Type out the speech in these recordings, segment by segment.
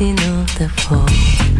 nothing of the.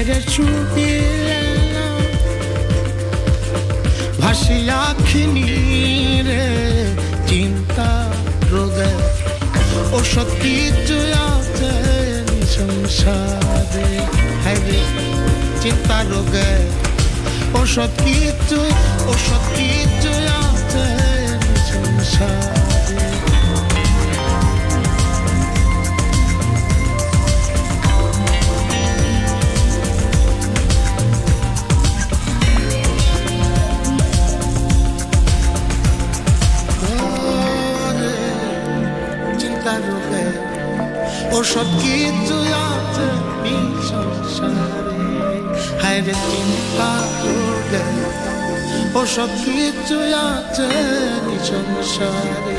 বাইরের চুপিয়ে ভাসিয়াখিনি রে চিন্তা রোগে। ও সত্যি জয়াতে সংসারে হ্যাঁ চিন্তা রোগে। ও সত্যি ও সত্যি জয়াতে সংসার ওষুধ কিছু আছে এই সংসারে হায় রে চিন্তা রোগে ওষুধ কিছু আছে এই সংসারে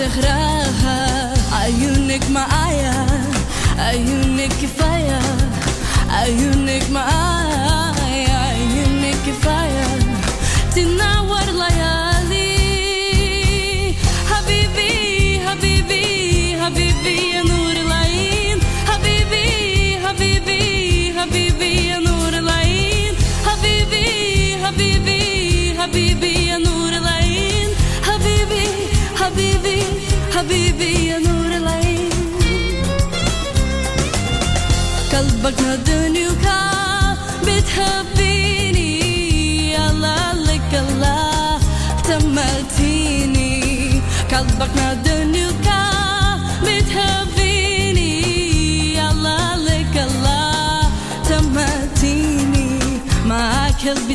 تغراها عيونك معايا عيونك كفاية عيونك معايا عيونك كفاية. تنور ليالي. حبيبي حبيبي حبيبي. قلبك ما دنيوك بتهبيني يلا لك الله تمتيني معاك قلبي